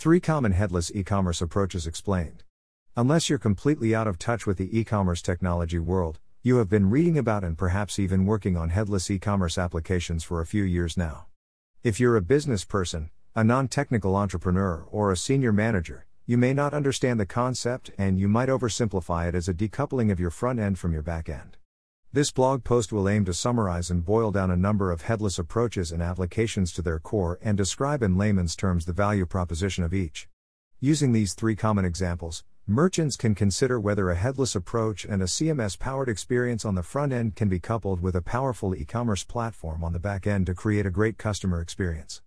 Three common headless e commerce approaches explained. Unless you're completely out of touch with the e commerce technology world, you have been reading about and perhaps even working on headless e commerce applications for a few years now. If you're a business person, a non technical entrepreneur, or a senior manager, you may not understand the concept and you might oversimplify it as a decoupling of your front end from your back end. This blog post will aim to summarize and boil down a number of headless approaches and applications to their core and describe in layman's terms the value proposition of each. Using these three common examples, merchants can consider whether a headless approach and a CMS powered experience on the front end can be coupled with a powerful e commerce platform on the back end to create a great customer experience.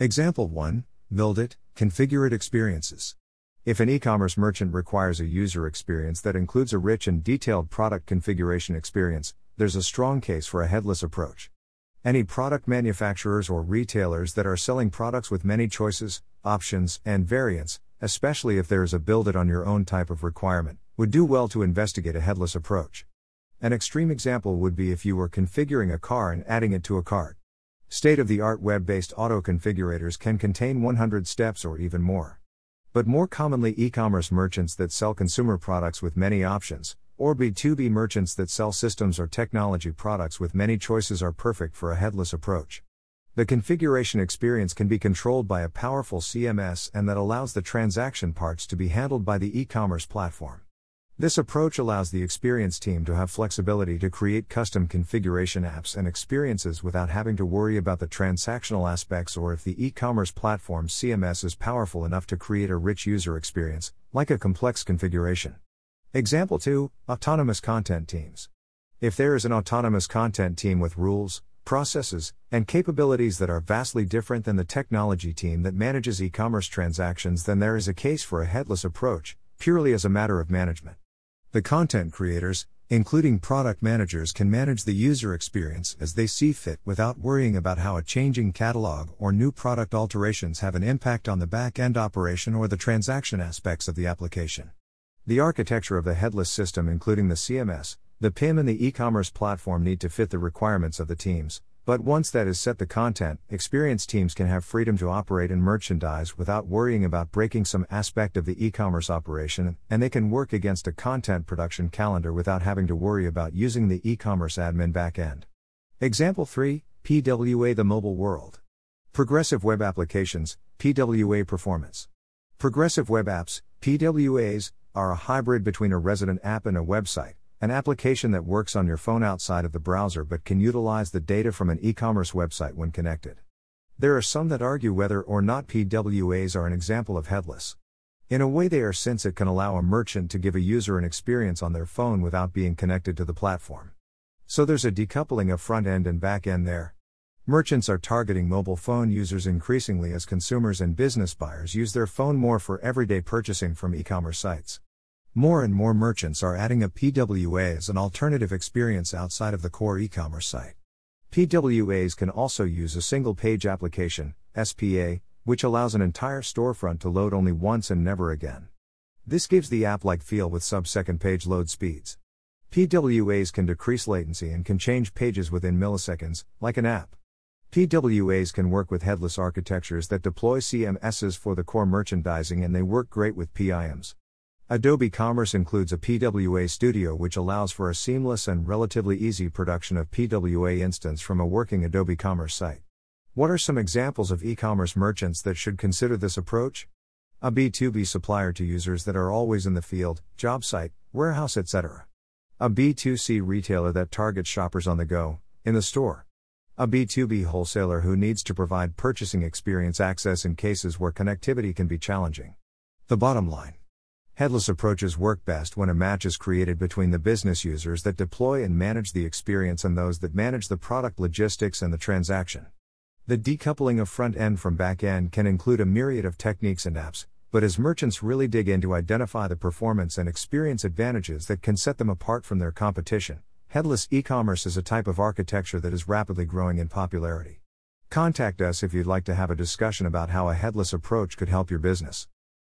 Example 1 Build it, configure it experiences. If an e commerce merchant requires a user experience that includes a rich and detailed product configuration experience, there's a strong case for a headless approach. Any product manufacturers or retailers that are selling products with many choices, options, and variants, especially if there is a build it on your own type of requirement, would do well to investigate a headless approach. An extreme example would be if you were configuring a car and adding it to a cart. State of the art web based auto configurators can contain 100 steps or even more. But more commonly, e commerce merchants that sell consumer products with many options, or B2B merchants that sell systems or technology products with many choices are perfect for a headless approach. The configuration experience can be controlled by a powerful CMS and that allows the transaction parts to be handled by the e commerce platform. This approach allows the experience team to have flexibility to create custom configuration apps and experiences without having to worry about the transactional aspects or if the e commerce platform CMS is powerful enough to create a rich user experience, like a complex configuration. Example 2 Autonomous Content Teams. If there is an autonomous content team with rules, processes, and capabilities that are vastly different than the technology team that manages e commerce transactions, then there is a case for a headless approach, purely as a matter of management. The content creators, including product managers, can manage the user experience as they see fit without worrying about how a changing catalog or new product alterations have an impact on the back end operation or the transaction aspects of the application. The architecture of the headless system, including the CMS, the PIM, and the e commerce platform, need to fit the requirements of the teams, but once that is set, the content, experienced teams can have freedom to operate and merchandise without worrying about breaking some aspect of the e commerce operation, and they can work against a content production calendar without having to worry about using the e commerce admin backend. Example 3 PWA The Mobile World. Progressive Web Applications, PWA Performance. Progressive Web Apps, PWAs, are a hybrid between a resident app and a website an application that works on your phone outside of the browser but can utilize the data from an e commerce website when connected. There are some that argue whether or not PWAs are an example of headless. In a way, they are since it can allow a merchant to give a user an experience on their phone without being connected to the platform. So there's a decoupling of front end and back end there. Merchants are targeting mobile phone users increasingly as consumers and business buyers use their phone more for everyday purchasing from e commerce sites. More and more merchants are adding a PWA as an alternative experience outside of the core e commerce site. PWAs can also use a single page application, SPA, which allows an entire storefront to load only once and never again. This gives the app like feel with sub second page load speeds. PWAs can decrease latency and can change pages within milliseconds, like an app. PWAs can work with headless architectures that deploy CMSs for the core merchandising and they work great with PIMs. Adobe Commerce includes a PWA Studio which allows for a seamless and relatively easy production of PWA instance from a working Adobe Commerce site. What are some examples of e commerce merchants that should consider this approach? A B2B supplier to users that are always in the field, job site, warehouse, etc. A B2C retailer that targets shoppers on the go, in the store. A B2B wholesaler who needs to provide purchasing experience access in cases where connectivity can be challenging. The bottom line Headless approaches work best when a match is created between the business users that deploy and manage the experience and those that manage the product logistics and the transaction. The decoupling of front end from back end can include a myriad of techniques and apps, but as merchants really dig in to identify the performance and experience advantages that can set them apart from their competition, headless e commerce is a type of architecture that is rapidly growing in popularity. Contact us if you'd like to have a discussion about how a headless approach could help your business.